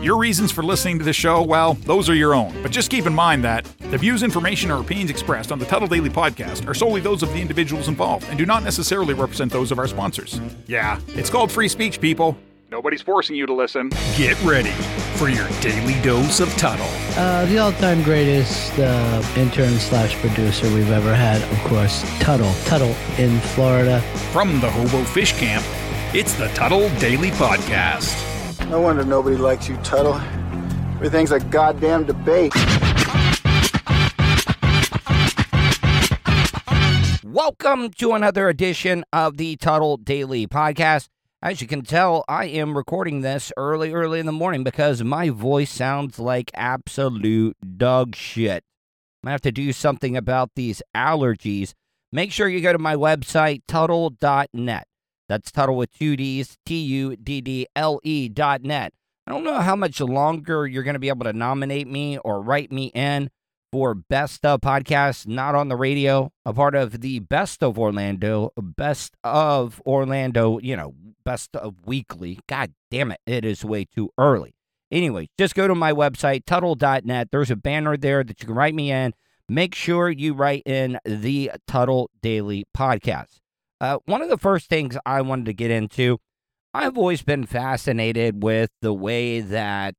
Your reasons for listening to the show, well, those are your own. But just keep in mind that the views, information, or opinions expressed on the Tuddle Daily podcast are solely those of the individuals involved and do not necessarily represent those of our sponsors. Yeah, it's called free speech, people. Nobody's forcing you to listen. Get ready for your daily dose of Tuddle. Uh, the all-time greatest uh, intern slash producer we've ever had, of course, Tuddle. Tuddle in Florida. From the Hobo Fish Camp, it's the Tuddle Daily Podcast. No wonder nobody likes you, Tuddle. Everything's a goddamn debate. Welcome to another edition of the Tuddle Daily Podcast. As you can tell, I am recording this early, early in the morning because my voice sounds like absolute dog shit. I'm gonna have to do something about these allergies. Make sure you go to my website, Tuddle.net. That's Tuddle with two D's, T U D D L E dot net. I don't know how much longer you're going to be able to nominate me or write me in for Best of Podcast, not on the radio, a part of the Best of Orlando, Best of Orlando, you know, Best of Weekly. God damn it, it is way too early. Anyway, just go to my website, Tuddle.net. There's a banner there that you can write me in. Make sure you write in the Tuddle Daily Podcast. Uh, one of the first things I wanted to get into, I've always been fascinated with the way that,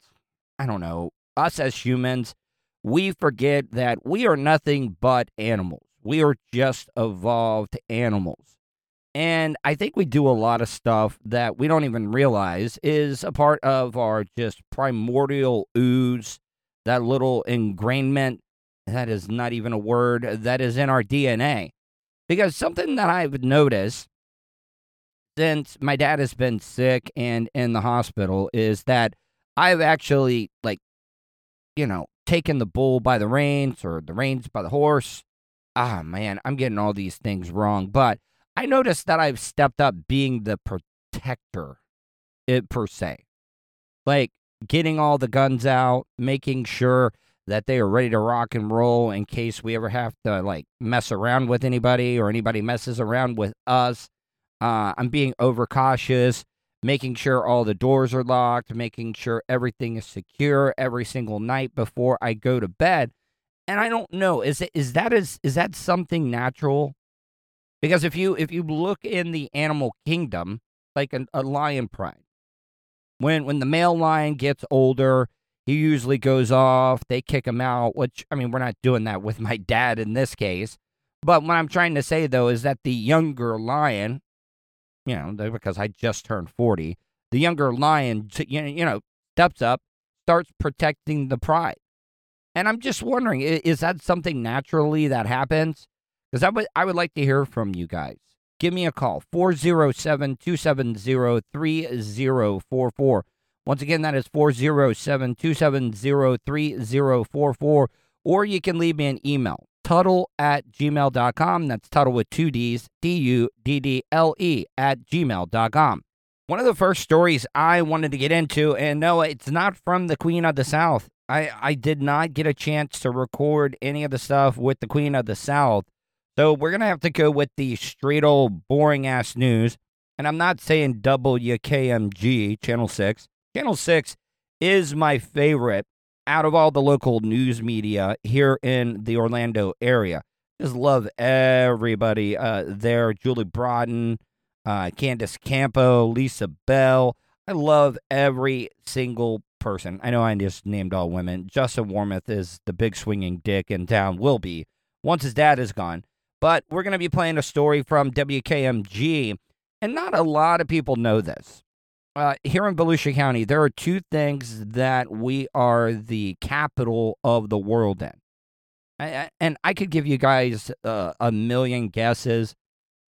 I don't know, us as humans, we forget that we are nothing but animals. We are just evolved animals. And I think we do a lot of stuff that we don't even realize is a part of our just primordial ooze, that little ingrainment. That is not even a word that is in our DNA. Because something that I've noticed since my dad has been sick and in the hospital is that I've actually, like, you know, taken the bull by the reins or the reins by the horse. Ah, man, I'm getting all these things wrong. But I noticed that I've stepped up being the protector, it, per se. Like, getting all the guns out, making sure that they are ready to rock and roll in case we ever have to like mess around with anybody or anybody messes around with us. Uh, I'm being overcautious, making sure all the doors are locked, making sure everything is secure every single night before I go to bed. And I don't know, is it is that is is that something natural? Because if you if you look in the animal kingdom, like a, a lion pride, when when the male lion gets older, he usually goes off, they kick him out, which, I mean, we're not doing that with my dad in this case. But what I'm trying to say, though, is that the younger lion, you know, because I just turned 40, the younger lion, you know, steps up, starts protecting the pride. And I'm just wondering, is that something naturally that happens? Because I would, I would like to hear from you guys. Give me a call, 407 270 3044. Once again, that is 407 270 3044. Or you can leave me an email, Tuddle at gmail.com. That's Tuddle with two D's, D U D D L E at gmail.com. One of the first stories I wanted to get into, and no, it's not from the Queen of the South. I, I did not get a chance to record any of the stuff with the Queen of the South. So we're going to have to go with the straight old boring ass news. And I'm not saying WKMG, Channel 6. Channel 6 is my favorite out of all the local news media here in the Orlando area. Just love everybody uh, there. Julie Broughton, uh, Candace Campo, Lisa Bell. I love every single person. I know I just named all women. Justin Warmoth is the big swinging dick in town, will be once his dad is gone. But we're going to be playing a story from WKMG, and not a lot of people know this uh, here in Volusia County, there are two things that we are the capital of the world in. And I could give you guys uh, a million guesses,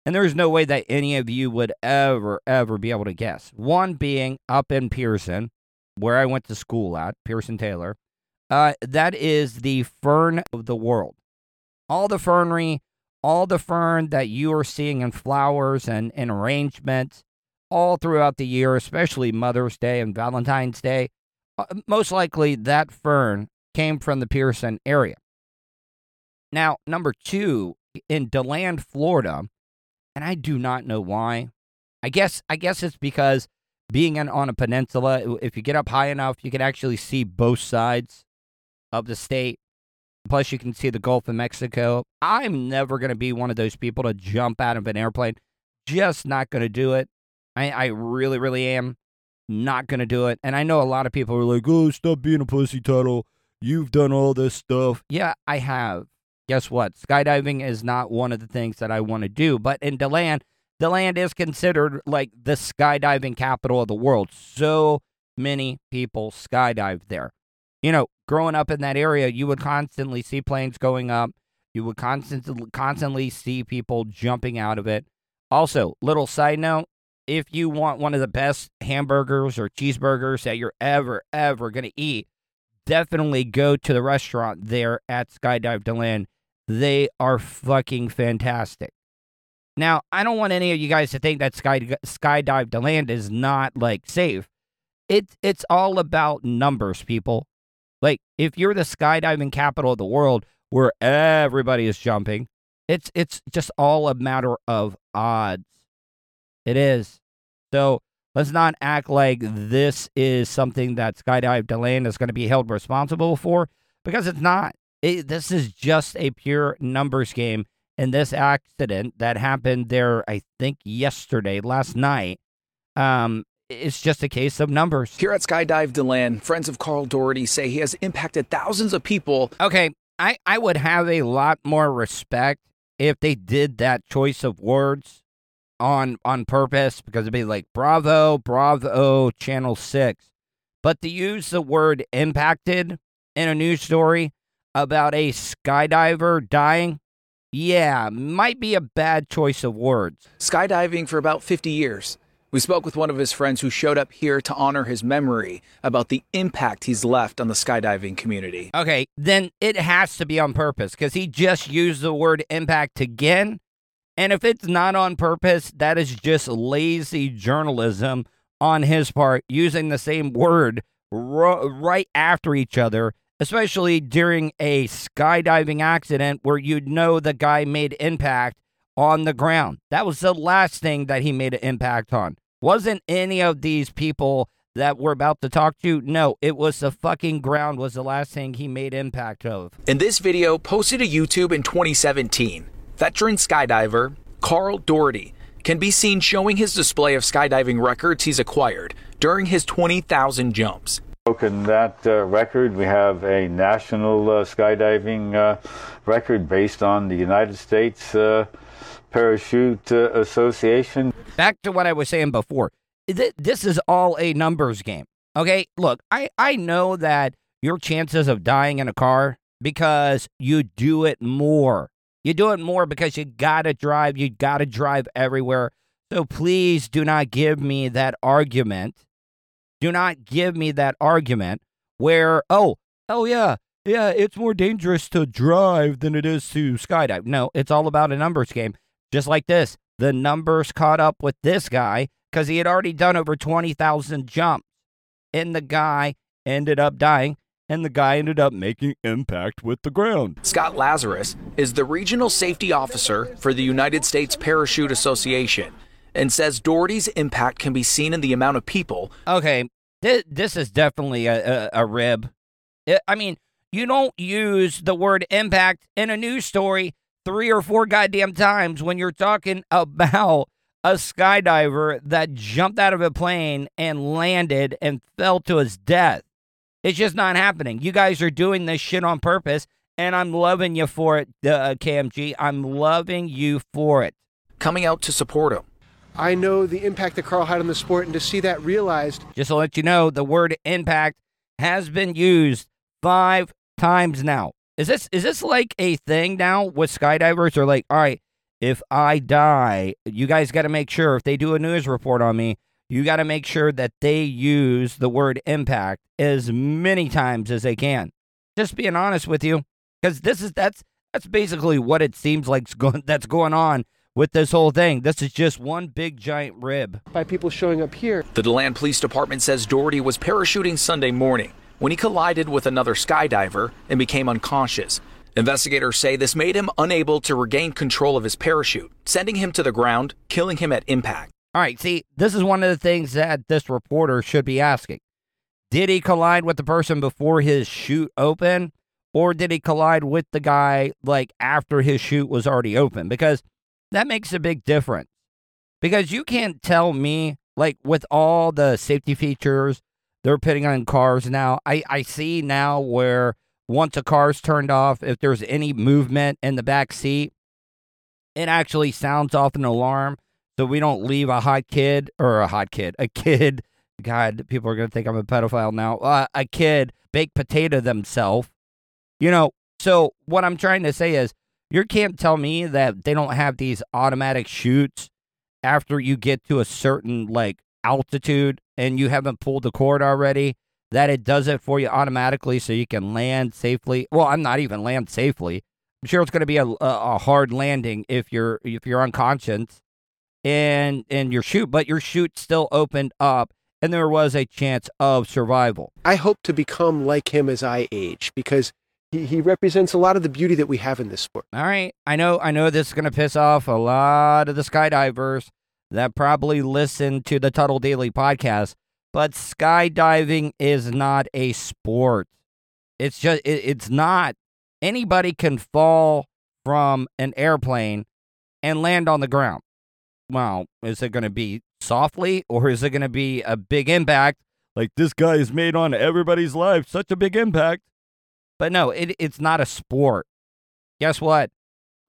and there's no way that any of you would ever, ever be able to guess. One being up in Pierson, where I went to school at, Pierson Taylor. Uh, that is the fern of the world. All the fernery, all the fern that you are seeing in flowers and in arrangements all throughout the year, especially Mother's Day and Valentine's Day. Uh, most likely that fern came from the Pierson area. Now, number two, in DeLand, Florida, and I do not know why. I guess I guess it's because being in, on a peninsula, if you get up high enough, you can actually see both sides of the state. Plus, you can see the Gulf of Mexico. I'm never going to be one of those people to jump out of an airplane. Just not going to do it. I, I really, really am not going to do it. And I know a lot of people are like, oh, stop being a pussy Tuddle. You've done all this stuff. Yeah, I have. Guess what? Skydiving is not one of the things that I want to do. But in DeLand, DeLand is considered like the skydiving capital of the world. So many people skydive there. You know, growing up in that area, you would constantly see planes going up. You would constantly constantly see people jumping out of it. Also, little side note, if you want one of the best hamburgers or cheeseburgers that you're ever ever going to eat, definitely go to the restaurant there at Skydive DeLand. They are fucking fantastic. Now, I don't want any of you guys to think that Sky Skydive DeLand is not like safe. It's it's all about numbers, people. Like if you're the skydiving capital of the world where everybody is jumping, it's it's just all a matter of odds. It is. So let's not act like this is something that Skydive DeLand is going to be held responsible for because it's not. It, this is just a pure numbers game. And this accident that happened there, I think yesterday, last night, um, it's just a case of numbers. Here at Skydive DeLand, friends of Carl Doherty say he has impacted thousands of people. Okay, I, I would have a lot more respect if they did that choice of words on on purpose because it'd be like Bravo, Bravo, Channel 6. But to use the word impacted in a news story about a skydiver dying, yeah, might be a bad choice of words. Skydiving for about 50 years. We spoke with one of his friends who showed up here to honor his memory about the impact he's left on the skydiving community. Okay, then it has to be on purpose because he just used the word impact again and if it's not on purpose, that is just lazy journalism on his part, using the same word ro- right after each other, especially during a skydiving accident where you'd know the guy made impact on the ground. That was the last thing that he made an impact on. Wasn't any of these people that we're about to talk to? No, it was the fucking ground was the last thing he made impact of. In this video posted to YouTube in 2017, veteran skydiver Carl Doherty can be seen showing his display of skydiving records he's acquired during his 20,000 jumps. Broken that uh, record, we have a national uh, skydiving uh, record based on the United States uh, Parachute uh, Association. Back to what I was saying before. This is all a numbers game. Okay, look, I, I know that your chances of dying in a car because you do it more you do it more because you gotta drive. You gotta drive everywhere. So please do not give me that argument. Do not give me that argument where, oh, oh yeah, yeah, it's more dangerous to drive than it is to skydive. No, it's all about a numbers game. Just like this, the numbers caught up with this guy because he had already done over 20,000 jumps. And the guy ended up dying and the guy ended up making impact with the ground. Scott Lazarus is the regional safety officer for the United States Parachute Association and says Doherty's impact can be seen in the amount of people. Okay, th- this is definitely a, a, a rib. I mean, you don't use the word impact in a news story three or four goddamn times when you're talking about a skydiver that jumped out of a plane and landed and fell to his death. It's just not happening. You guys are doing this shit on purpose, and I'm loving you for it, uh, KMG. I'm loving you for it. Coming out to support him. I know the impact that Carl had on the sport, and to see that realized. Just to let you know, the word impact has been used five times now. Is this is this like a thing now with skydivers? Or like, all right, if I die, you guys got to make sure if they do a news report on me, you got to make sure that they use the word impact as many times as they can. Just being honest with you, because this is that's that's basically what it seems like that's going on with this whole thing. This is just one big giant rib. By people showing up here. The DeLand Police Department says Doherty was parachuting Sunday morning when he collided with another skydiver and became unconscious. Investigators say this made him unable to regain control of his parachute, sending him to the ground, killing him at impact. All right, see, this is one of the things that this reporter should be asking. Did he collide with the person before his chute opened? Or did he collide with the guy like after his chute was already open? Because that makes a big difference. Because you can't tell me, like, with all the safety features they're putting on cars now, I, I see now where once a car's turned off, if there's any movement in the back seat, it actually sounds off an alarm so we don't leave a hot kid or a hot kid, a kid. God, people are going to think I'm a pedophile now. Uh, a kid baked potato themselves. You know, so what I'm trying to say is you can't tell me that they don't have these automatic shoots after you get to a certain like altitude and you haven't pulled the cord already that it does it for you automatically so you can land safely. Well, I'm not even land safely. I'm sure it's going to be a, a, a hard landing if you're if you're unconscious and and your chute, but your chute still opened up and there was a chance of survival. I hope to become like him as I age because he, he represents a lot of the beauty that we have in this sport. All right. I know I know this is gonna piss off a lot of the skydivers that probably listen to the Tuddle Daily podcast, but skydiving is not a sport. It's just it, it's not anybody can fall from an airplane and land on the ground well, is it going to be softly or is it going to be a big impact? Like this guy has made on everybody's life such a big impact. But no, it, it's not a sport. Guess what?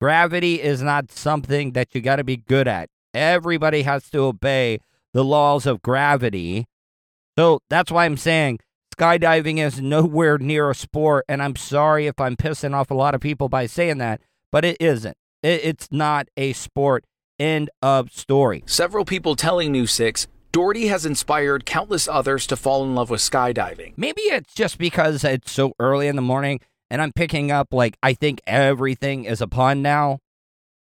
Gravity is not something that you got to be good at. Everybody has to obey the laws of gravity. So that's why I'm saying skydiving is nowhere near a sport. And I'm sorry if I'm pissing off a lot of people by saying that, but it isn't. It, it's not a sport. End of story. Several people telling News 6 Doherty has inspired countless others to fall in love with skydiving. Maybe it's just because it's so early in the morning and I'm picking up like I think everything is a pun now.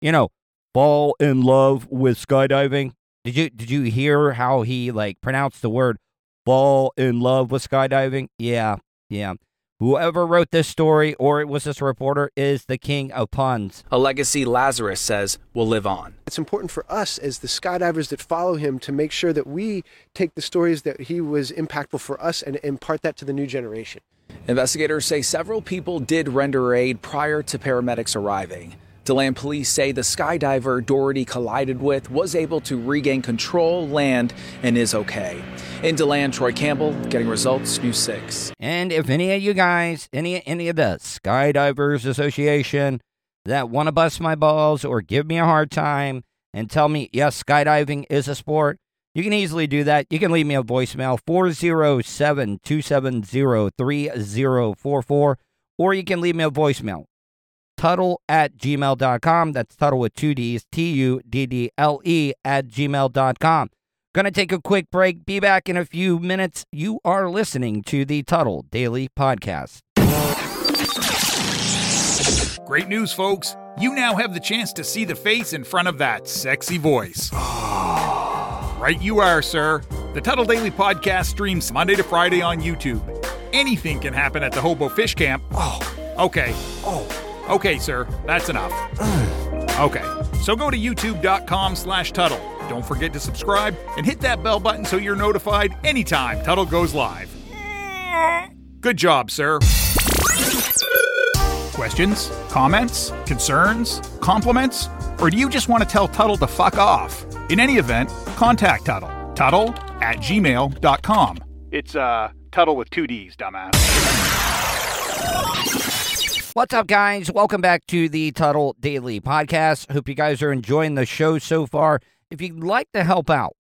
You know, fall in love with skydiving. Did you did you hear how he like pronounced the word fall in love with skydiving? Yeah. Yeah. Whoever wrote this story, or it was this reporter, is the king of puns. A legacy Lazarus says will live on. It's important for us as the skydivers that follow him to make sure that we take the stories that he was impactful for us and impart that to the new generation. Investigators say several people did render aid prior to paramedics arriving. DeLand police say the skydiver Doherty collided with was able to regain control, land, and is okay. In DeLand, Troy Campbell, getting results, News 6. And if any of you guys, any any of the Skydivers Association that want to bust my balls or give me a hard time and tell me, yes, skydiving is a sport, you can easily do that. You can leave me a voicemail, 407 270 3044, or you can leave me a voicemail, Tuddle at gmail.com. That's Tuddle with two D's, T U D D L E at gmail.com. Gonna take a quick break. Be back in a few minutes. You are listening to the Tuddle Daily Podcast. Great news, folks. You now have the chance to see the face in front of that sexy voice. right, you are, sir. The Tuddle Daily Podcast streams Monday to Friday on YouTube. Anything can happen at the Hobo Fish Camp. Oh, okay. Oh. Okay, sir, that's enough. Okay, so go to youtube.com slash Tuddle. Don't forget to subscribe and hit that bell button so you're notified anytime Tuddle goes live. Good job, sir. Questions? Comments? Concerns? Compliments? Or do you just want to tell Tuddle to fuck off? In any event, contact Tuddle. Tuddle at gmail.com. It's, uh, Tuddle with two D's, dumbass. What's up, guys? Welcome back to the Tuddle Daily Podcast. Hope you guys are enjoying the show so far. If you'd like to help out,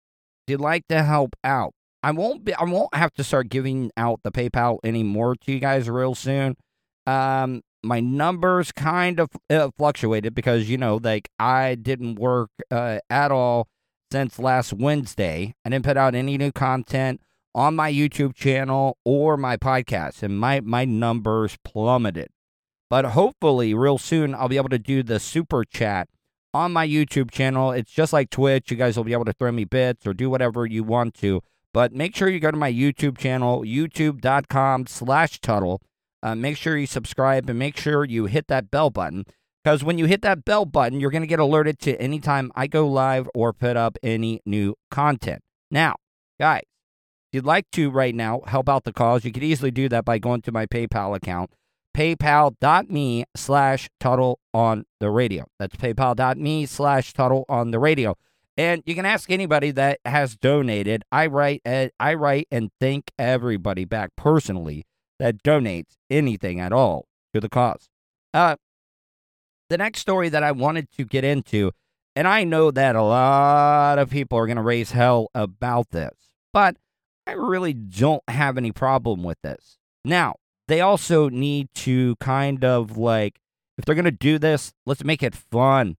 if you'd like to help out, I won't be. I won't have to start giving out the PayPal anymore to you guys real soon. Um, my numbers kind of uh, fluctuated because you know, like I didn't work uh, at all since last Wednesday. I didn't put out any new content on my YouTube channel or my podcast, and my my numbers plummeted. But hopefully, real soon, I'll be able to do the super chat on my YouTube channel. It's just like Twitch. You guys will be able to throw me bits or do whatever you want to. But make sure you go to my YouTube channel, youtube.com slash Tuddle. Uh, make sure you subscribe and make sure you hit that bell button Because when you hit that bell button, you're going to get alerted to anytime I go live or put up any new content. Now, guys, if you'd like to right now help out the cause, you could easily do that by going to my PayPal account, paypal.me slash Tuddle on the radio. That's paypal.me slash Tuddle on the radio. And you can ask anybody that has donated. I write, uh, I write and thank everybody back personally that donates anything at all to the cause. Uh, the next story that I wanted to get into, and I know that a lot of people are going to raise hell about this, but I really don't have any problem with this. Now, they also need to kind of like, if they're going to do this, let's make it fun.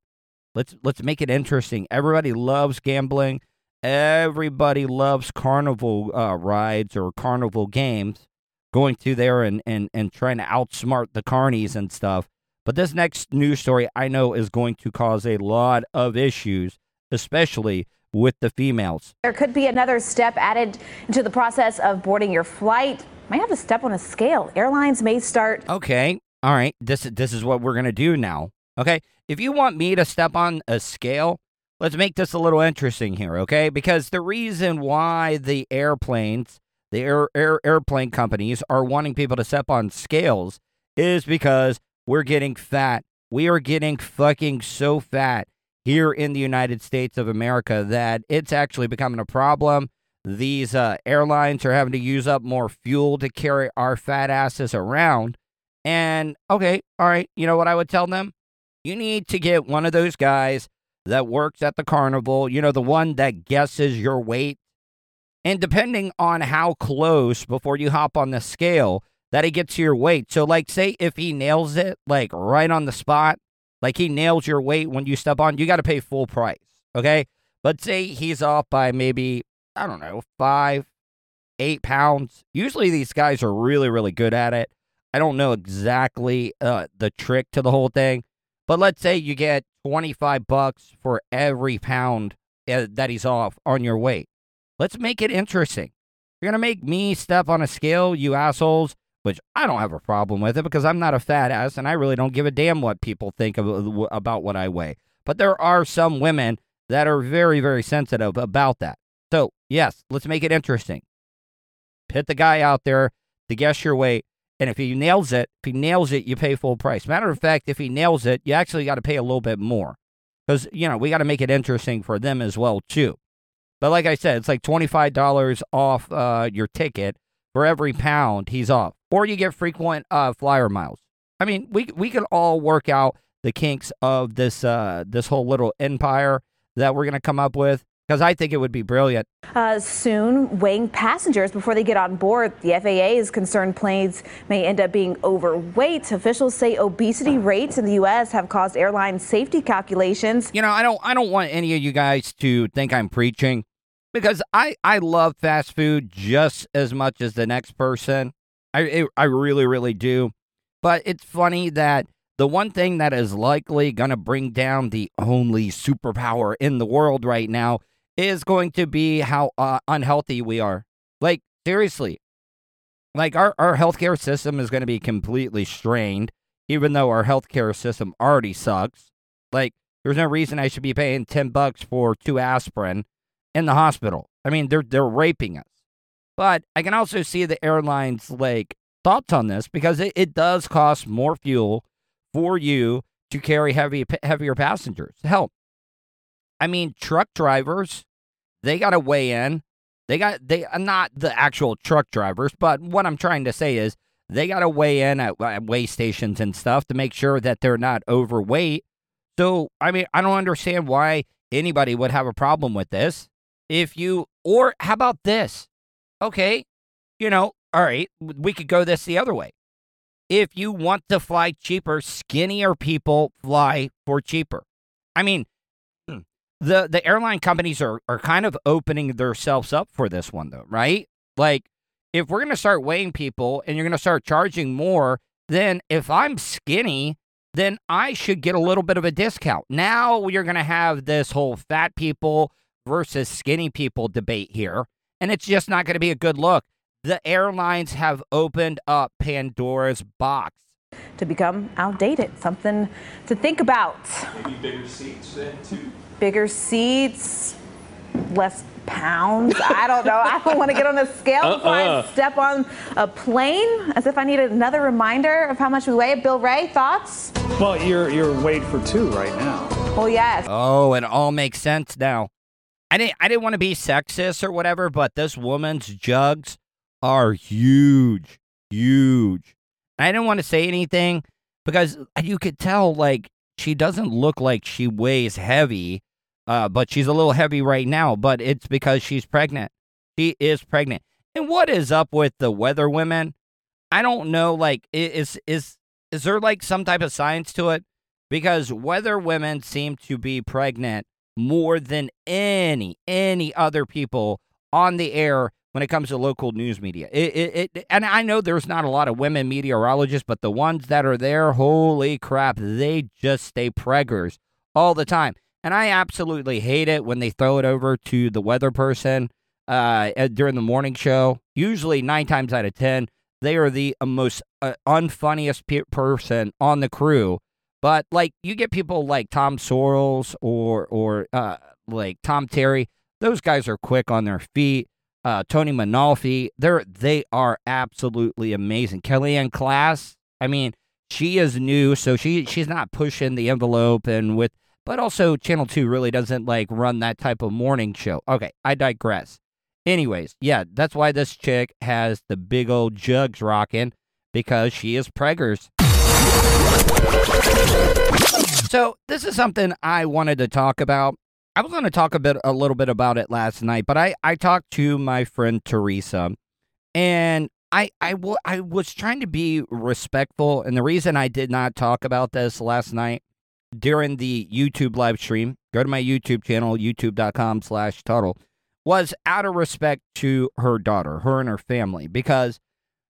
Let's let's make it interesting. Everybody loves gambling. Everybody loves carnival uh, rides or carnival games, going through there and, and, and trying to outsmart the carnies and stuff. But this next news story I know is going to cause a lot of issues, especially with the females. There could be another step added to the process of boarding your flight. Might have to step on a scale. Airlines may start. Okay, all right. This this is what we're gonna do now. Okay, if you want me to step on a scale, let's make this a little interesting here. Okay, because the reason why the airplanes, the air, air airplane companies are wanting people to step on scales is because we're getting fat. We are getting fucking so fat here in the United States of America that it's actually becoming a problem. These uh, airlines are having to use up more fuel to carry our fat asses around. And okay, all right, you know what I would tell them? You need to get one of those guys that works at the carnival, you know, the one that guesses your weight. And depending on how close before you hop on the scale that he gets to your weight. So, like, say if he nails it, like right on the spot, like he nails your weight when you step on, you got to pay full price. Okay. But say he's off by maybe, I don't know, five, eight pounds. Usually these guys are really, really good at it. I don't know exactly uh, the trick to the whole thing, but let's say you get 25 bucks for every pound uh, that he's off on your weight. Let's make it interesting. You're going to make me step on a scale, you assholes, which I don't have a problem with it because I'm not a fat ass and I really don't give a damn what people think of, about what I weigh. But there are some women that are very, very sensitive about that. So, yes, let's make it interesting. Pit the guy out there to guess your weight. And if he nails it, if he nails it, you pay full price. Matter of fact, if he nails it, you actually got to pay a little bit more because, you know, we got to make it interesting for them as well, too. But like I said, it's like $25 off uh, your ticket for every pound he's off. Or you get frequent uh, flyer miles. I mean, we, we can all work out the kinks of this, uh, this whole little empire that we're going to come up with because I think it would be brilliant. Uh, soon, weighing passengers before they get on board. The FAA is concerned planes may end up being overweight. Officials say obesity rates in the U.S. have caused airline safety calculations. You know, I don't, I don't want any of you guys to think I'm preaching because I, I love fast food just as much as the next person. I, I really, really do. But it's funny that the one thing that is likely going to bring down the only superpower in the world right now is going to be how uh, unhealthy we are. Like, seriously. Like, our, our healthcare system is going to be completely strained, even though our healthcare system already sucks. Like, there's no reason I should be paying 10 bucks for two aspirin in the hospital. I mean, they're, they're raping us. But I can also see the airlines' like thoughts on this because it, it does cost more fuel for you to carry heavy heavier passengers. Hell, I mean, truck drivers they got to weigh in. They got they uh, not the actual truck drivers, but what I'm trying to say is they got to weigh in at, at weigh stations and stuff to make sure that they're not overweight. So, I mean, I don't understand why anybody would have a problem with this. If you or how about this? Okay, you know, all right, we could go this the other way. If you want to fly cheaper, skinnier people fly for cheaper. I mean, the the airline companies are are kind of opening themselves up for this one though, right? Like if we're going to start weighing people and you're going to start charging more, then if I'm skinny, then I should get a little bit of a discount. Now you're going to have this whole fat people versus skinny people debate here, and it's just not going to be a good look. The airlines have opened up Pandora's box. to become outdated. Something to think about. Maybe bigger seats then too. Bigger seats, less pounds. I don't know. I don't want to get on a scale before Uh-uh. I step on a plane, as if I need another reminder of how much we weigh. Bill Ray, thoughts? Well, you're you're weighed for two right now. Well, yes. Oh, it all makes sense now. I didn't I didn't want to be sexist or whatever, but this woman's jugs are huge. Huge. I didn't want to say anything because you could tell like she doesn't look like she weighs heavy, uh, but she's a little heavy right now, but it's because she's pregnant. She is pregnant. And what is up with the weather women? I don't know, like is is is there like some type of science to it? Because weather women seem to be pregnant more than any any other people on the air when it comes to local news media. It, it, it and I know there's not a lot of women meteorologists, but the ones that are there, holy crap, they just stay preggers all the time. And I absolutely hate it when they throw it over to the weather person uh, during the morning show. Usually, nine times out of ten, they are the uh, most uh, unfunniest pe- person on the crew. But like, you get people like Tom Sorrells or or uh, like Tom Terry. Those guys are quick on their feet. Uh, Tony Mainolfi, they're they are absolutely amazing. Kellyanne Class, I mean, she is new, so she she's not pushing the envelope and with. But also, Channel Two really doesn't like run that type of morning show. Okay, I digress. Anyways, yeah, that's why this chick has the big old jugs rocking because she is preggers. So this is something I wanted to talk about. I was going to talk a bit, a little bit about it last night, but I, I talked to my friend Teresa, and I, I, w- I was trying to be respectful, and the reason I did not talk about this last night during the YouTube live stream, go to my YouTube channel, youtube.com slash Tuddle, was out of respect to her daughter, her and her family, because,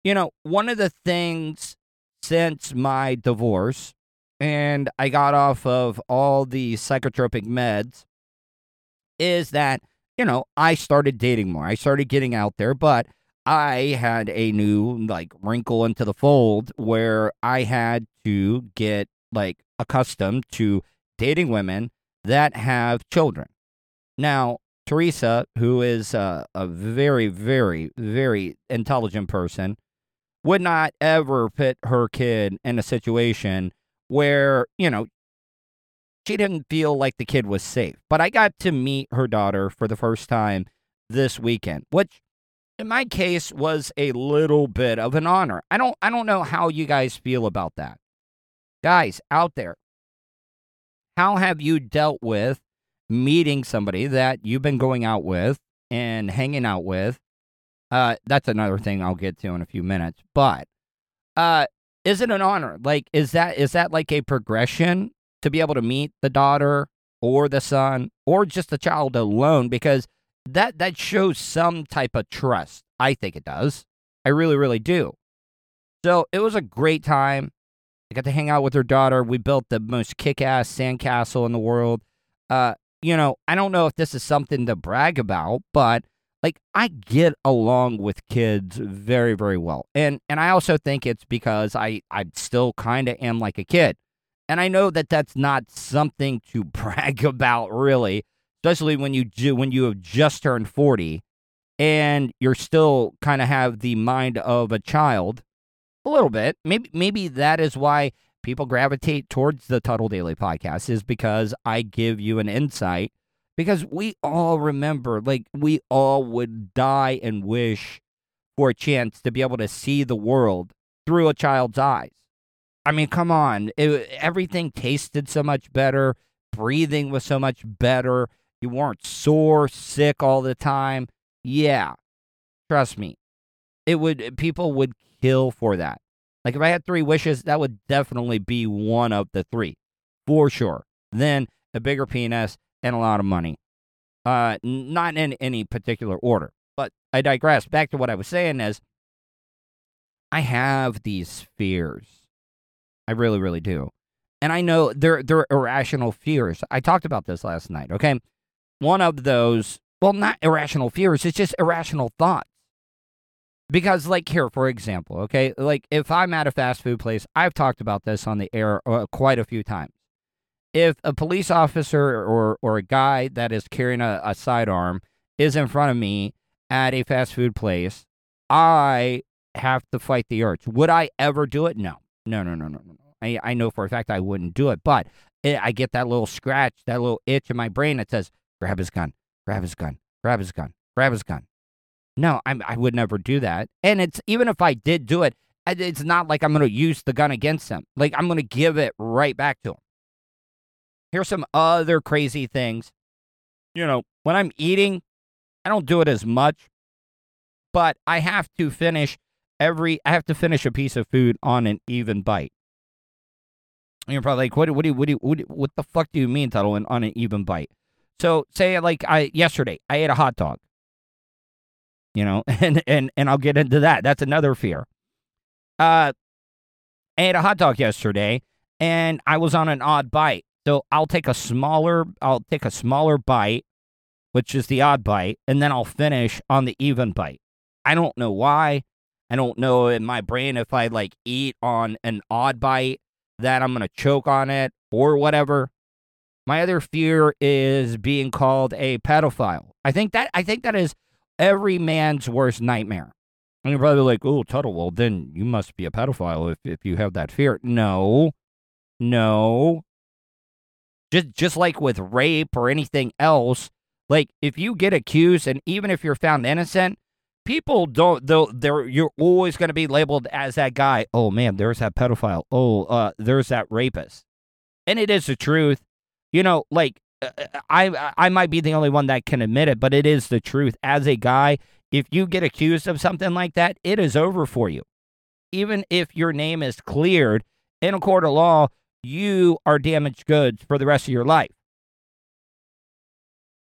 you know, one of the things since my divorce, and I got off of all the psychotropic meds, is that, you know, I started dating more. I started getting out there, but I had a new, like, wrinkle into the fold where I had to get, like, accustomed to dating women that have children. Now, Teresa, who is a, a very, very, very intelligent person, would not ever put her kid in a situation where, you know, she didn't feel like the kid was safe. But I got to meet her daughter for the first time this weekend, which in my case was a little bit of an honor. I don't I don't know how you guys feel about that. Guys out there, how have you dealt with meeting somebody that you've been going out with and hanging out with? Uh, that's another thing I'll get to in a few minutes. But uh, is it an honor? Like, is that is that like a progression to be able to meet the daughter or the son or just the child alone? Because that that shows some type of trust. I think it does. I really, really do. So it was a great time. I got to hang out with her daughter. We built the most kick-ass sandcastle in the world. Uh, you know, I don't know if this is something to brag about, but like I get along with kids very, very well. And and I also think it's because I I still kind of am like a kid. And I know that that's not something to brag about really, especially when you ju- when you have just turned 40 and you're still kind of have the mind of a child a little bit. Maybe maybe that is why people gravitate towards the Tuddle Daily podcast is because I give you an insight because we all remember like we all would die and wish for a chance to be able to see the world through a child's eyes. I mean, come on. It, everything tasted so much better. Breathing was so much better. You weren't sore, sick all the time. Yeah. Trust me. It would people would kill for that. Like if I had three wishes, that would definitely be one of the three. For sure. Then a bigger penis and a lot of money. Uh not in any particular order. But I digress. Back to what I was saying is I have these fears. I really, really do. And I know they're they're irrational fears. I talked about this last night, okay? One of those, well, not irrational fears, it's just irrational thoughts. Because, like, here, for example, okay, like if I'm at a fast food place, I've talked about this on the air uh, quite a few times. If a police officer or, or a guy that is carrying a, a sidearm is in front of me at a fast food place, I have to fight the urge. Would I ever do it? No. No, no, no, no, no. I, I know for a fact I wouldn't do it, but it, I get that little scratch, that little itch in my brain that says, grab his gun, grab his gun, grab his gun, grab his gun. No, I'm, I would never do that. And it's even if I did do it, it's not like I'm going to use the gun against him. Like I'm going to give it right back to him. Here's some other crazy things. You know, when I'm eating, I don't do it as much, but I have to finish every, I have to finish a piece of food on an even bite. And you're probably like, what, what, do you, what, do what, do what the fuck do you mean, Tuddle, on an even bite? So say like I yesterday, I ate a hot dog. You know, and and and I'll get into that. That's another fear. Uh, I ate a hot dog yesterday, and I was on an odd bite. So I'll take a smaller, I'll take a smaller bite, which is the odd bite, and then I'll finish on the even bite. I don't know why. I don't know in my brain if I like eat on an odd bite that I'm to choke on it or whatever. My other fear is being called a pedophile. I think that I think that is every man's worst nightmare. And you're probably like, "Oh, Tuddle, well then you must be a pedophile if if you have that fear." No, no. Just just like with rape or anything else, like if you get accused and even if you're found innocent, people don't though they're you're always going to be labeled as that guy. Oh man, there's that pedophile. Oh, uh, there's that rapist. And it is the truth. You know, like I I might be the only one that can admit it, but it is the truth. As a guy, if you get accused of something like that, it is over for you. Even if your name is cleared in a court of law, you are damaged goods for the rest of your life.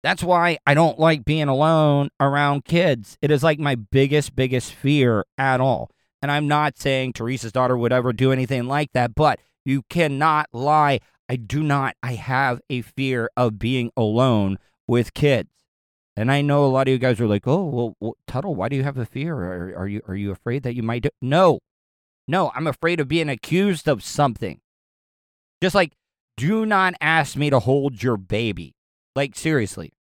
That's why I don't like being alone around kids. It is like my biggest, biggest fear at all. And I'm not saying Teresa's daughter would ever do anything like that, but you cannot lie. I do not. I have a fear of being alone with kids. And I know a lot of you guys are like, "Oh, well, well Tuddle, why do you have a fear? Are, are you are you afraid that you might do-? No, no, I'm afraid of being accused of something. Just like, do not ask me to hold your baby. Like seriously,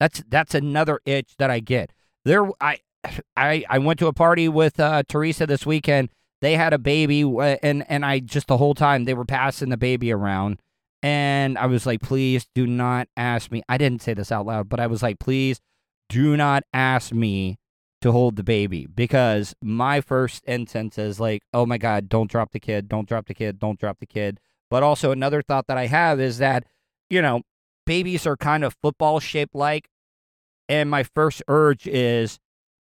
that's that's another itch that I get. There, I I I went to a party with uh, Teresa this weekend they had a baby and and I just the whole time they were passing the baby around and I was like please do not ask me I didn't say this out loud but I was like please do not ask me to hold the baby because my first instance is like oh my god don't drop the kid don't drop the kid don't drop the kid but also another thought that I have is that you know babies are kind of football shaped like and my first urge is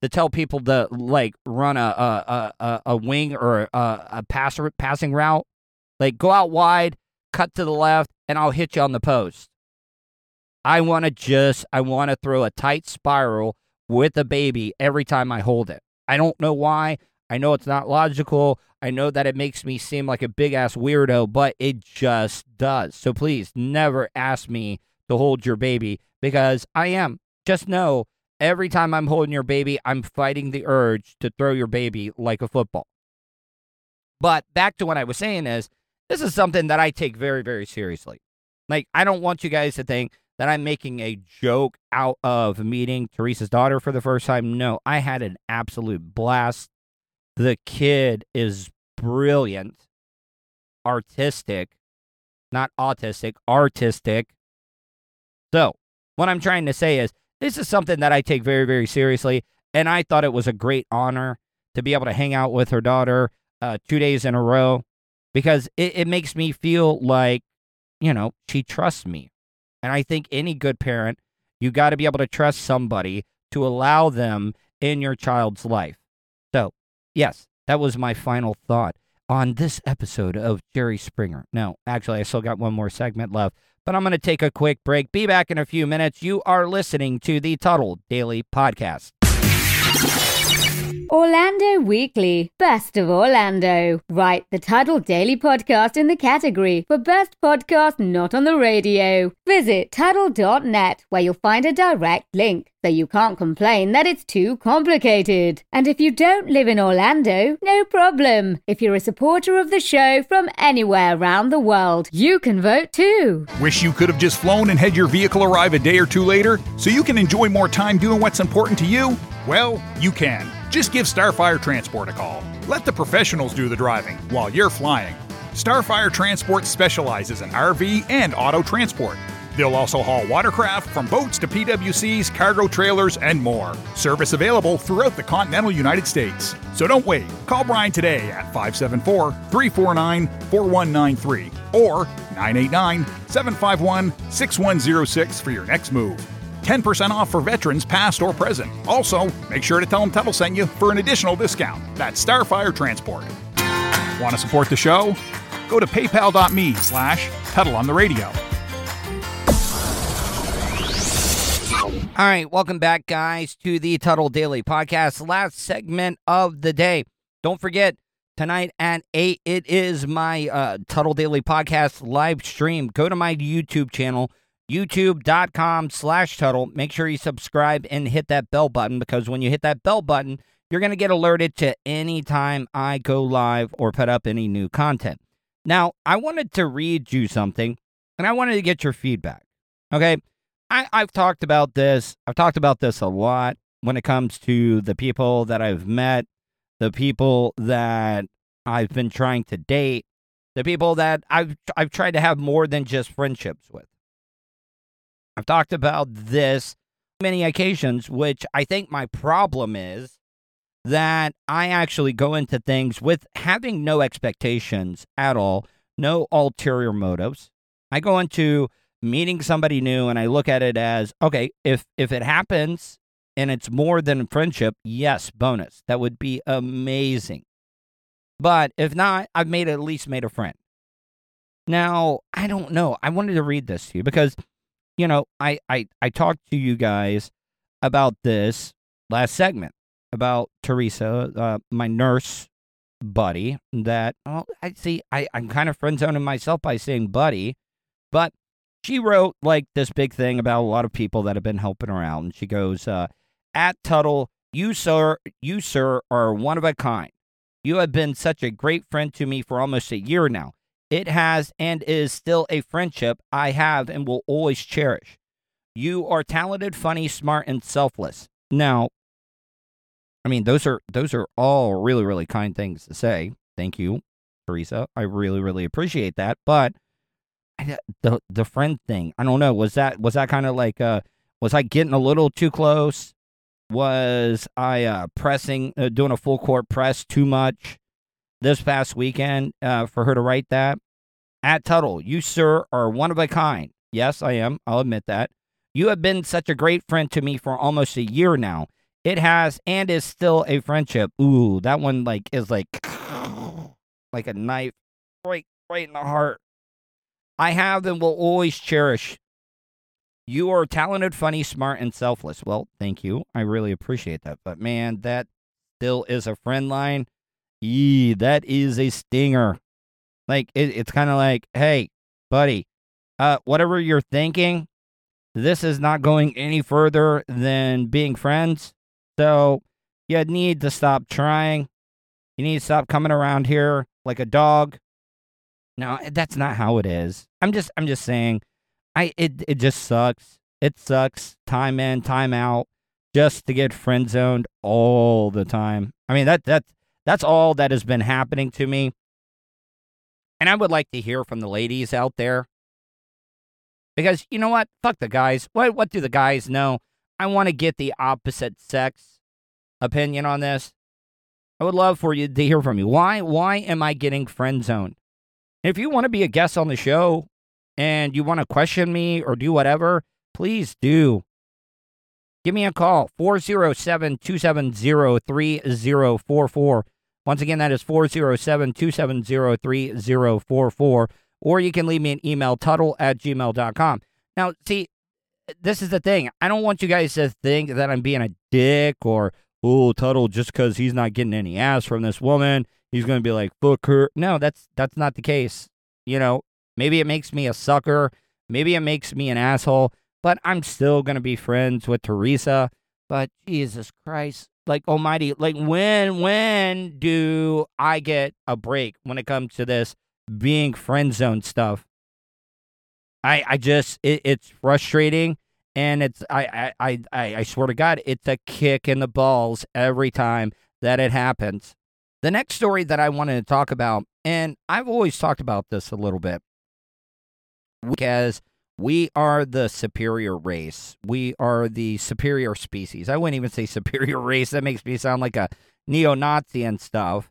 to tell people to like run a a a, a wing or a, a pass, passing route. Like go out wide, cut to the left, and I'll hit you on the post. I want to just I want to throw a tight spiral with a baby every time I hold it. I don't know why. I know it's not logical. I know that it makes me seem like a big ass weirdo, but it just does. So please never ask me to hold your baby because I am. Just know Every time I'm holding your baby, I'm fighting the urge to throw your baby like a football. But back to what I was saying is this is something that I take very, very seriously. Like, I don't want you guys to think that I'm making a joke out of meeting Teresa's daughter for the first time. No, I had an absolute blast. The kid is brilliant, artistic, not autistic, artistic. So, what I'm trying to say is this is something that I take very, very seriously. And I thought it was a great honor to be able to hang out with her daughter uh, two days in a row because it, it makes me feel like, you know, she trusts me. And I think any good parent, you got to be able to trust somebody to allow them in your child's life. So, yes, that was my final thought on this episode of Jerry Springer. No, actually, I still got one more segment left, but I'm going to take a quick break. Be back in a few minutes. You are listening to the Tuddle Daily Podcast. Orlando Weekly, Best of Orlando. Write the Tuddle Daily Podcast in the category for Best Podcast Not on the Radio. Visit Tuddle.net where you'll find a direct link so you can't complain that it's too complicated. And if you don't live in Orlando, no problem. If you're a supporter of the show from anywhere around the world, you can vote too. Wish you could have just flown and had your vehicle arrive a day or two later so you can enjoy more time doing what's important to you? Well, you can. Just give Starfire Transport a call. Let the professionals do the driving while you're flying. Starfire Transport specializes in RV and auto transport. They'll also haul watercraft from boats to PWCs, cargo trailers, and more. Service available throughout the continental United States. So don't wait. Call Brian today at 574 349 4193 or 989 751 6106 for your next move. 10% off for veterans past or present. Also, make sure to tell them Tuddle sent you for an additional discount. That's Starfire Transport. Want to support the show? Go to paypal.me slash Tuddle on the radio. All right, welcome back, guys, to the Tuddle Daily Podcast. Last segment of the day. Don't forget, tonight at 8, it is my uh, Tuddle Daily Podcast live stream. Go to my YouTube channel, youtube.com slash Tuddle. Make sure you subscribe and hit that bell button because when you hit that bell button, you're going to get alerted to any time I go live or put up any new content. Now, I wanted to read you something and I wanted to get your feedback. Okay. I, I've talked about this. I've talked about this a lot when it comes to the people that I've met, the people that I've been trying to date, the people that I've I've tried to have more than just friendships with. I've talked about this many occasions, which I think my problem is that I actually go into things with having no expectations at all, no ulterior motives. I go into meeting somebody new and I look at it as okay, if if it happens and it's more than friendship, yes, bonus. That would be amazing. But if not, I've made at least made a friend. Now, I don't know. I wanted to read this to you because you know, I I I talked to you guys about this last segment about Teresa, uh, my nurse buddy that well, I see I, I'm kind of friend zoning myself by saying buddy, but she wrote like this big thing about a lot of people that have been helping her out. And she goes, uh, at Tuddle, you sir, you sir are one of a kind. You have been such a great friend to me for almost a year now. It has and is still a friendship I have and will always cherish. You are talented, funny, smart, and selfless. Now, I mean, those are those are all really, really kind things to say. Thank you, Teresa. I really, really appreciate that. But the the friend thing. I don't know. Was that was that kind of like uh was I getting a little too close? Was I uh pressing uh, doing a full court press too much this past weekend uh for her to write that? At Tuddle, you sir are one of a kind. Yes, I am. I'll admit that. You have been such a great friend to me for almost a year now. It has and is still a friendship. Ooh, that one like is like like a knife right right in the heart. I have and will always cherish. You are talented, funny, smart, and selfless. Well, thank you. I really appreciate that. But man, that still is a friend line. Yee, that is a stinger. Like it, it's kind of like, hey, buddy, uh, whatever you're thinking, this is not going any further than being friends. So you need to stop trying. You need to stop coming around here like a dog no, that's not how it is. I'm just I'm just saying I it it just sucks. It sucks time in, time out just to get friend zoned all the time. I mean that that that's all that has been happening to me. And I would like to hear from the ladies out there. Because you know what? Fuck the guys. What what do the guys know? I want to get the opposite sex opinion on this. I would love for you to hear from you. Why why am I getting friend zoned? If you want to be a guest on the show and you want to question me or do whatever, please do. Give me a call, 407 270 3044. Once again, that is 407 270 3044. Or you can leave me an email, tuddle at gmail.com. Now, see, this is the thing. I don't want you guys to think that I'm being a dick or oh, Tuddle, just because he's not getting any ass from this woman, he's going to be like, fuck her. No, that's that's not the case. You know, maybe it makes me a sucker. Maybe it makes me an asshole, but I'm still going to be friends with Teresa. But Jesus Christ, like almighty, like when when do I get a break when it comes to this being friend zone stuff? I I just it, it's frustrating and it's I, I I I swear to God, it's a kick in the balls every time that it happens. The next story that I wanted to talk about, and I've always talked about this a little bit, because we are the superior race. We are the superior species. I wouldn't even say superior race. That makes me sound like a neo Nazi and stuff.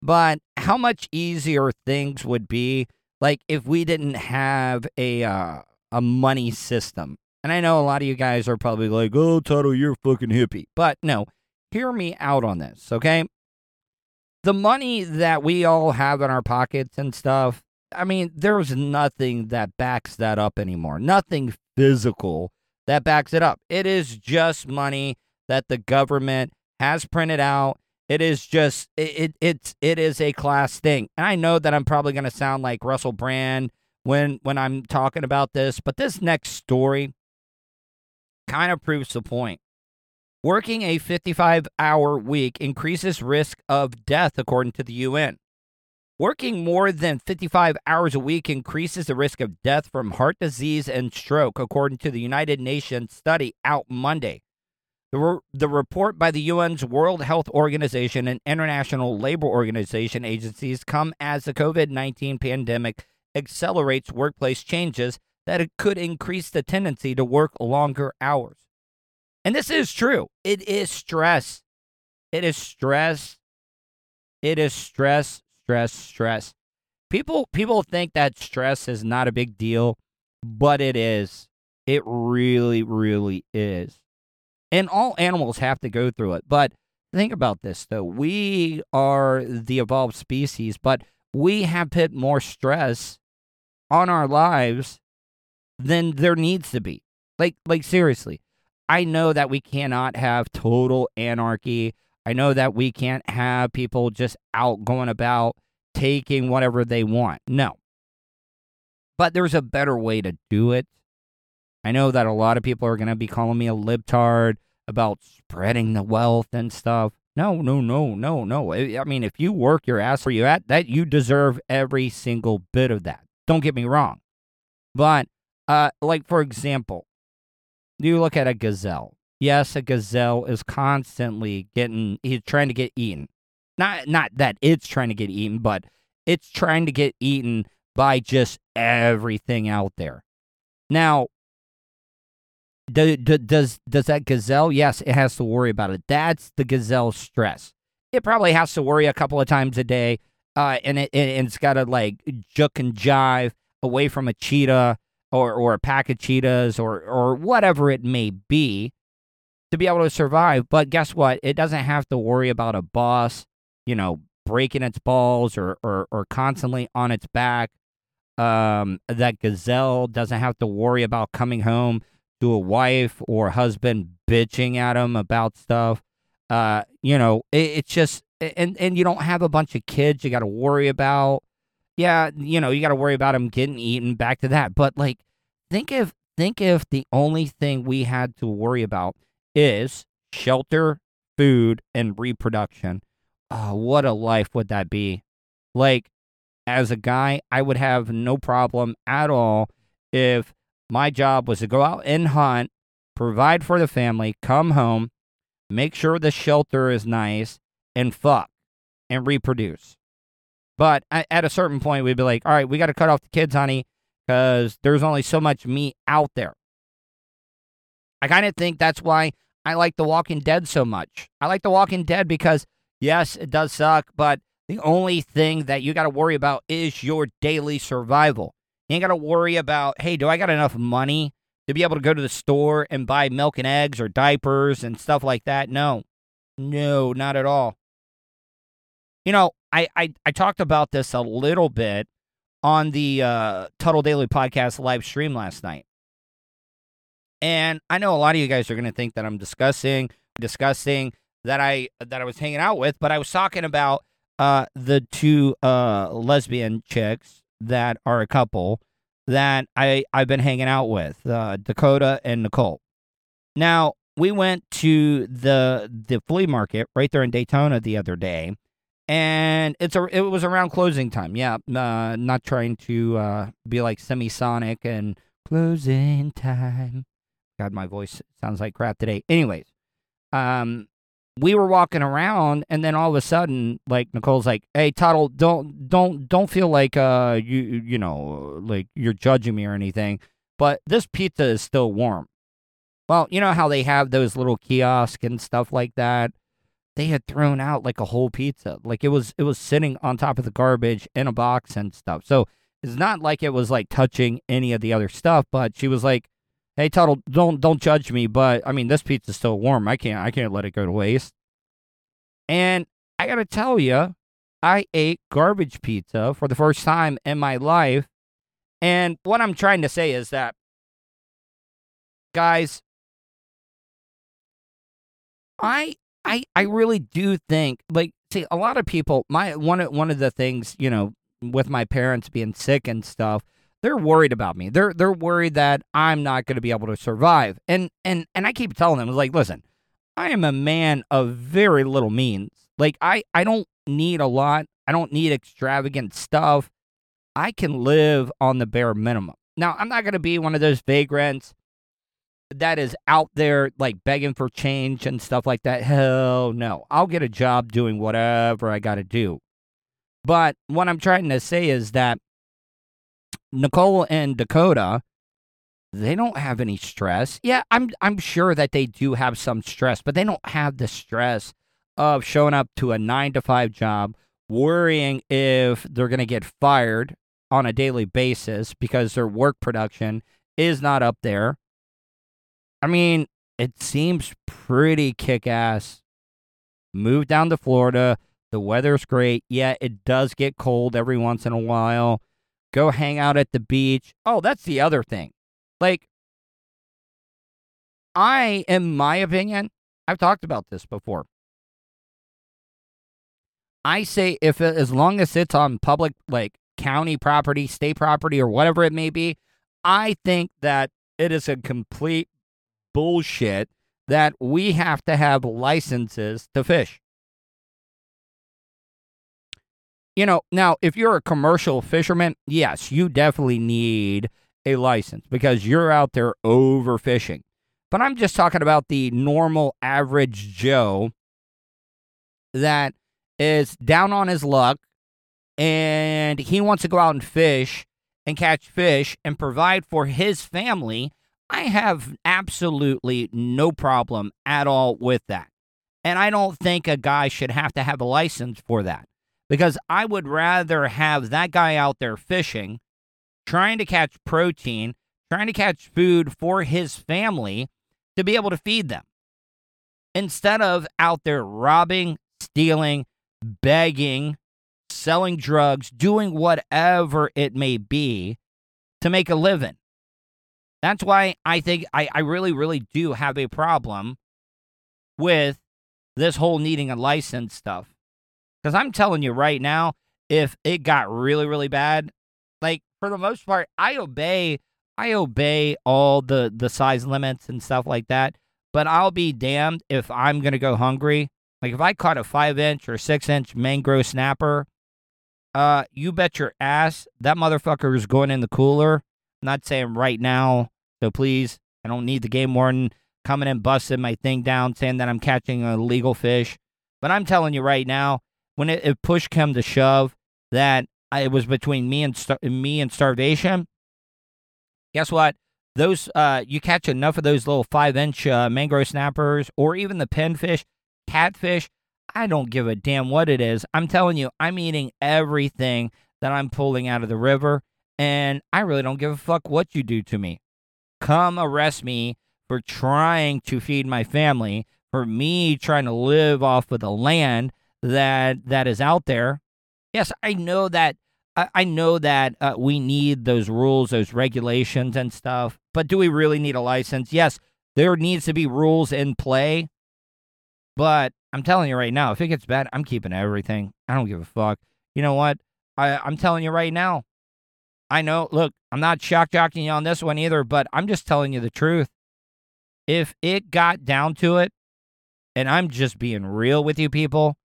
But how much easier things would be, like if we didn't have a uh, a money system. And I know a lot of you guys are probably like, "Oh, Tuddle, you're fucking hippie." But no, hear me out on this, okay? The money that we all have in our pockets and stuff, I mean, there's nothing that backs that up anymore. Nothing physical that backs it up. It is just money that the government has printed out. It is just it, it it's it is a class thing. And I know that I'm probably going to sound like Russell Brand when when I'm talking about this, but this next story kind of proves the point. Working a 55 hour week increases risk of death according to the UN. Working more than 55 hours a week increases the risk of death from heart disease and stroke, according to the United Nations study out Monday. The, re- the report by the UN's World Health Organization and International Labor Organization agencies come as the COVID 19 pandemic accelerates workplace changes that could increase the tendency to work longer hours. And this is true. It is stress. It is stress. It is stress, stress, stress. People people think that stress is not a big deal, but it is. It really really is. And all animals have to go through it. But think about this though. We are the evolved species, but we have put more stress on our lives than there needs to be. Like like seriously. I know that we cannot have total anarchy. I know that we can't have people just out going about taking whatever they want. No. But there's a better way to do it. I know that a lot of people are going to be calling me a libtard about spreading the wealth and stuff. No, no, no, no, no. I mean, if you work your ass where you at, that you deserve every single bit of that. Don't get me wrong. But uh like for example, you look at a gazelle. Yes, a gazelle is constantly getting he's trying to get eaten. Not not that it's trying to get eaten, but it's trying to get eaten by just everything out there. Now, do, do, does does that gazelle? Yes, it has to worry about it. That's the gazelle stress. It probably has to worry a couple of times a day, uh, and it and it's got to like juke and jive away from a cheetah or or a pack of cheetahs or or whatever it may be to be able to survive. But guess what? It doesn't have to worry about a boss, you know, breaking its balls or or, or constantly on its back. Um, that gazelle doesn't have to worry about coming home to a wife or husband bitching at him about stuff. Uh, you know, it, it's just and and you don't have a bunch of kids you got to worry about. Yeah, you know, you got to worry about them getting eaten. Back to that, but like, think if think if the only thing we had to worry about is shelter, food, and reproduction. Oh, what a life would that be? Like, as a guy, I would have no problem at all if my job was to go out and hunt, provide for the family, come home, make sure the shelter is nice, and fuck and reproduce. But at a certain point, we'd be like, all right, we got to cut off the kids, honey, because there's only so much meat out there. I kind of think that's why I like The Walking Dead so much. I like The Walking Dead because, yes, it does suck, but the only thing that you got to worry about is your daily survival. You ain't got to worry about, hey, do I got enough money to be able to go to the store and buy milk and eggs or diapers and stuff like that? No, no, not at all. You know, I, I, I talked about this a little bit on the uh, Tuddle Daily Podcast live stream last night. And I know a lot of you guys are going to think that I'm discussing, discussing that I that I was hanging out with, but I was talking about uh, the two uh, lesbian chicks that are a couple that I I've been hanging out with, uh, Dakota and Nicole. Now we went to the the flea market right there in Daytona the other day, and it's a it was around closing time. Yeah, uh, not trying to uh, be like Semisonic and closing time. God, my voice sounds like crap today. Anyways, um, we were walking around, and then all of a sudden, like Nicole's like, "Hey, Tuddle, don't don't don't feel like uh you you know like you're judging me or anything, but this pizza is still warm." Well, you know how they have those little kiosks and stuff like that. They had thrown out like a whole pizza, like it was it was sitting on top of the garbage in a box and stuff. So it's not like it was like touching any of the other stuff. But she was like, "Hey, Tuddle, don't don't judge me, but I mean this pizza's still warm. I can't I can't let it go to waste." And I gotta tell you, I ate garbage pizza for the first time in my life. And what I'm trying to say is that, guys, I I I really do think like see a lot of people my one one of the things, you know, with my parents being sick and stuff, they're worried about me. They're they're worried that I'm not going to be able to survive. And and and I keep telling them like, listen, I am a man of very little means. Like I I don't need a lot. I don't need extravagant stuff. I can live on the bare minimum. Now, I'm not going to be one of those vagrants that is out there like begging for change and stuff like that. Hell no. I'll get a job doing whatever I got to do. But what I'm trying to say is that Nicole and Dakota, they don't have any stress. Yeah, I'm I'm sure that they do have some stress, but they don't have the stress of showing up to a 9 to 5 job, worrying if they're going to get fired on a daily basis because their work production is not up there I mean, it seems pretty kick ass. Move down to Florida. The weather's great. Yeah, it does get cold every once in a while. Go hang out at the beach. Oh, that's the other thing. Like, I, in my opinion, I've talked about this before. I say if as long as it's on public, like county property, state property, or whatever it may be, I think that it is a complete bullshit that we have to have licenses to fish. You know, now, if you're a commercial fisherman, yes, you definitely need a license because you're out there overfishing. But I'm just talking about the normal average Joe that is down on his luck and he wants to go out and fish and catch fish and provide for his family I have absolutely no problem at all with that. And I don't think a guy should have to have a license for that because I would rather have that guy out there fishing, trying to catch protein, trying to catch food for his family to be able to feed them instead of out there robbing, stealing, begging, selling drugs, doing whatever it may be to make a living. That's why I think I, I really, really do have a problem with this whole needing a license stuff. Because I'm telling you right now, if it got really, really bad, like for the most part, I obey I obey all the the size limits and stuff like that. But I'll be damned if I'm gonna go hungry. Like if I caught a five inch or six inch mangrove snapper, uh, you bet your ass that motherfucker is going in the cooler. I'm not saying right now so please, I don't need the game warden coming and busting my thing down saying that I'm catching a illegal fish. But I'm telling you right now, when it, if push came to shove, that I, it was between me and star- me and starvation. Guess what? Those uh, you catch enough of those little five inch uh, mangrove snappers, or even the pinfish, catfish. I don't give a damn what it is. I'm telling you, I'm eating everything that I'm pulling out of the river, and I really don't give a fuck what you do to me come arrest me for trying to feed my family, for me trying to live off of the land that that is out there. Yes, I know that I know that uh, we need those rules, those regulations and stuff, but do we really need a license? Yes, there needs to be rules in play. But I'm telling you right now, if it gets bad, I'm keeping everything. I don't give a fuck. You know what? I, I'm telling you right now. I know, look, I'm not shock jocking you on this one either, but I'm just telling you the truth. If it got down to it, and I'm just being real with you people,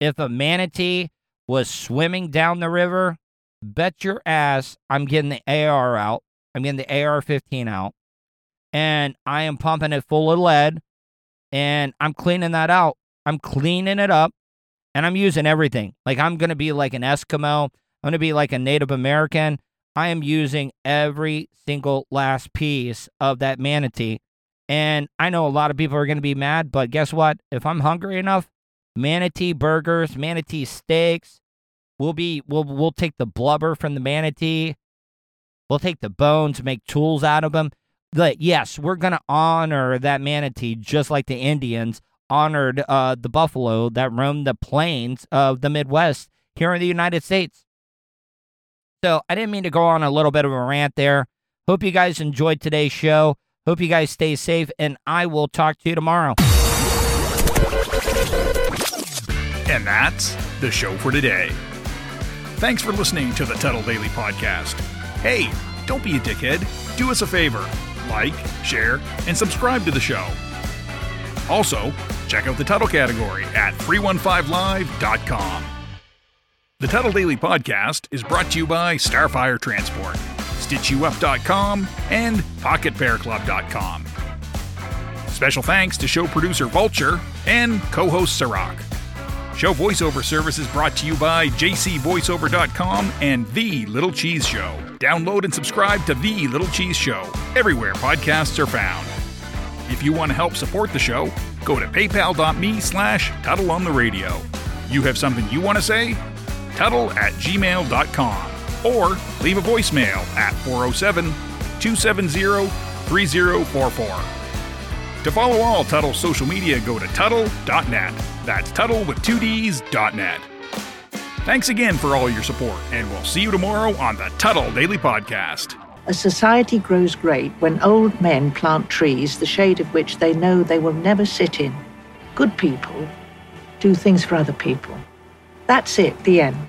if a manatee was swimming down the river, bet your ass I'm getting the AR out. I'm getting the AR 15 out, and I am pumping it full of lead, and I'm cleaning that out. I'm cleaning it up, and I'm using everything. Like I'm going to be like an Eskimo, I'm going to be like a Native American. I am using every single last piece of that manatee. And I know a lot of people are going to be mad, but guess what? If I'm hungry enough, manatee burgers, manatee steaks, we'll be we'll we'll take the blubber from the manatee. We'll take the bones, make tools out of them. But yes, we're to honor that manatee just like the Indians honored uh, the buffalo that roamed the plains of the Midwest here in the United States. So I didn't mean to go on a little bit of a rant there. Hope you guys enjoyed today's show. Hope you guys stay safe, and I will talk to you tomorrow. And that's the show for today. Thanks for listening to the Tuddle Daily Podcast. Hey, don't be a dickhead. Do us a favor like, share, and subscribe to the show. Also, check out the Tuddle category at 315live.com. The Tuddle Daily Podcast is brought to you by Starfire Transport, StitchYouUp.com, and PocketPairClub.com. Special thanks to show producer Vulture and co host Sirach. Show voiceover service is brought to you by jcvoiceover.com and The Little Cheese Show. Download and subscribe to The Little Cheese Show everywhere podcasts are found. If you want to help support the show, go to paypal.me slash Tuddle on the radio. You have something you want to say? Tuddle at gmail.com or leave a voicemail at 407 270 3044. To follow all Tuddle social media, go to Tuddle.net. That's Tuddle with two D's, .net. Thanks again for all your support, and we'll see you tomorrow on the Tuddle Daily Podcast. A society grows great when old men plant trees, the shade of which they know they will never sit in. Good people do things for other people. That's it, the end.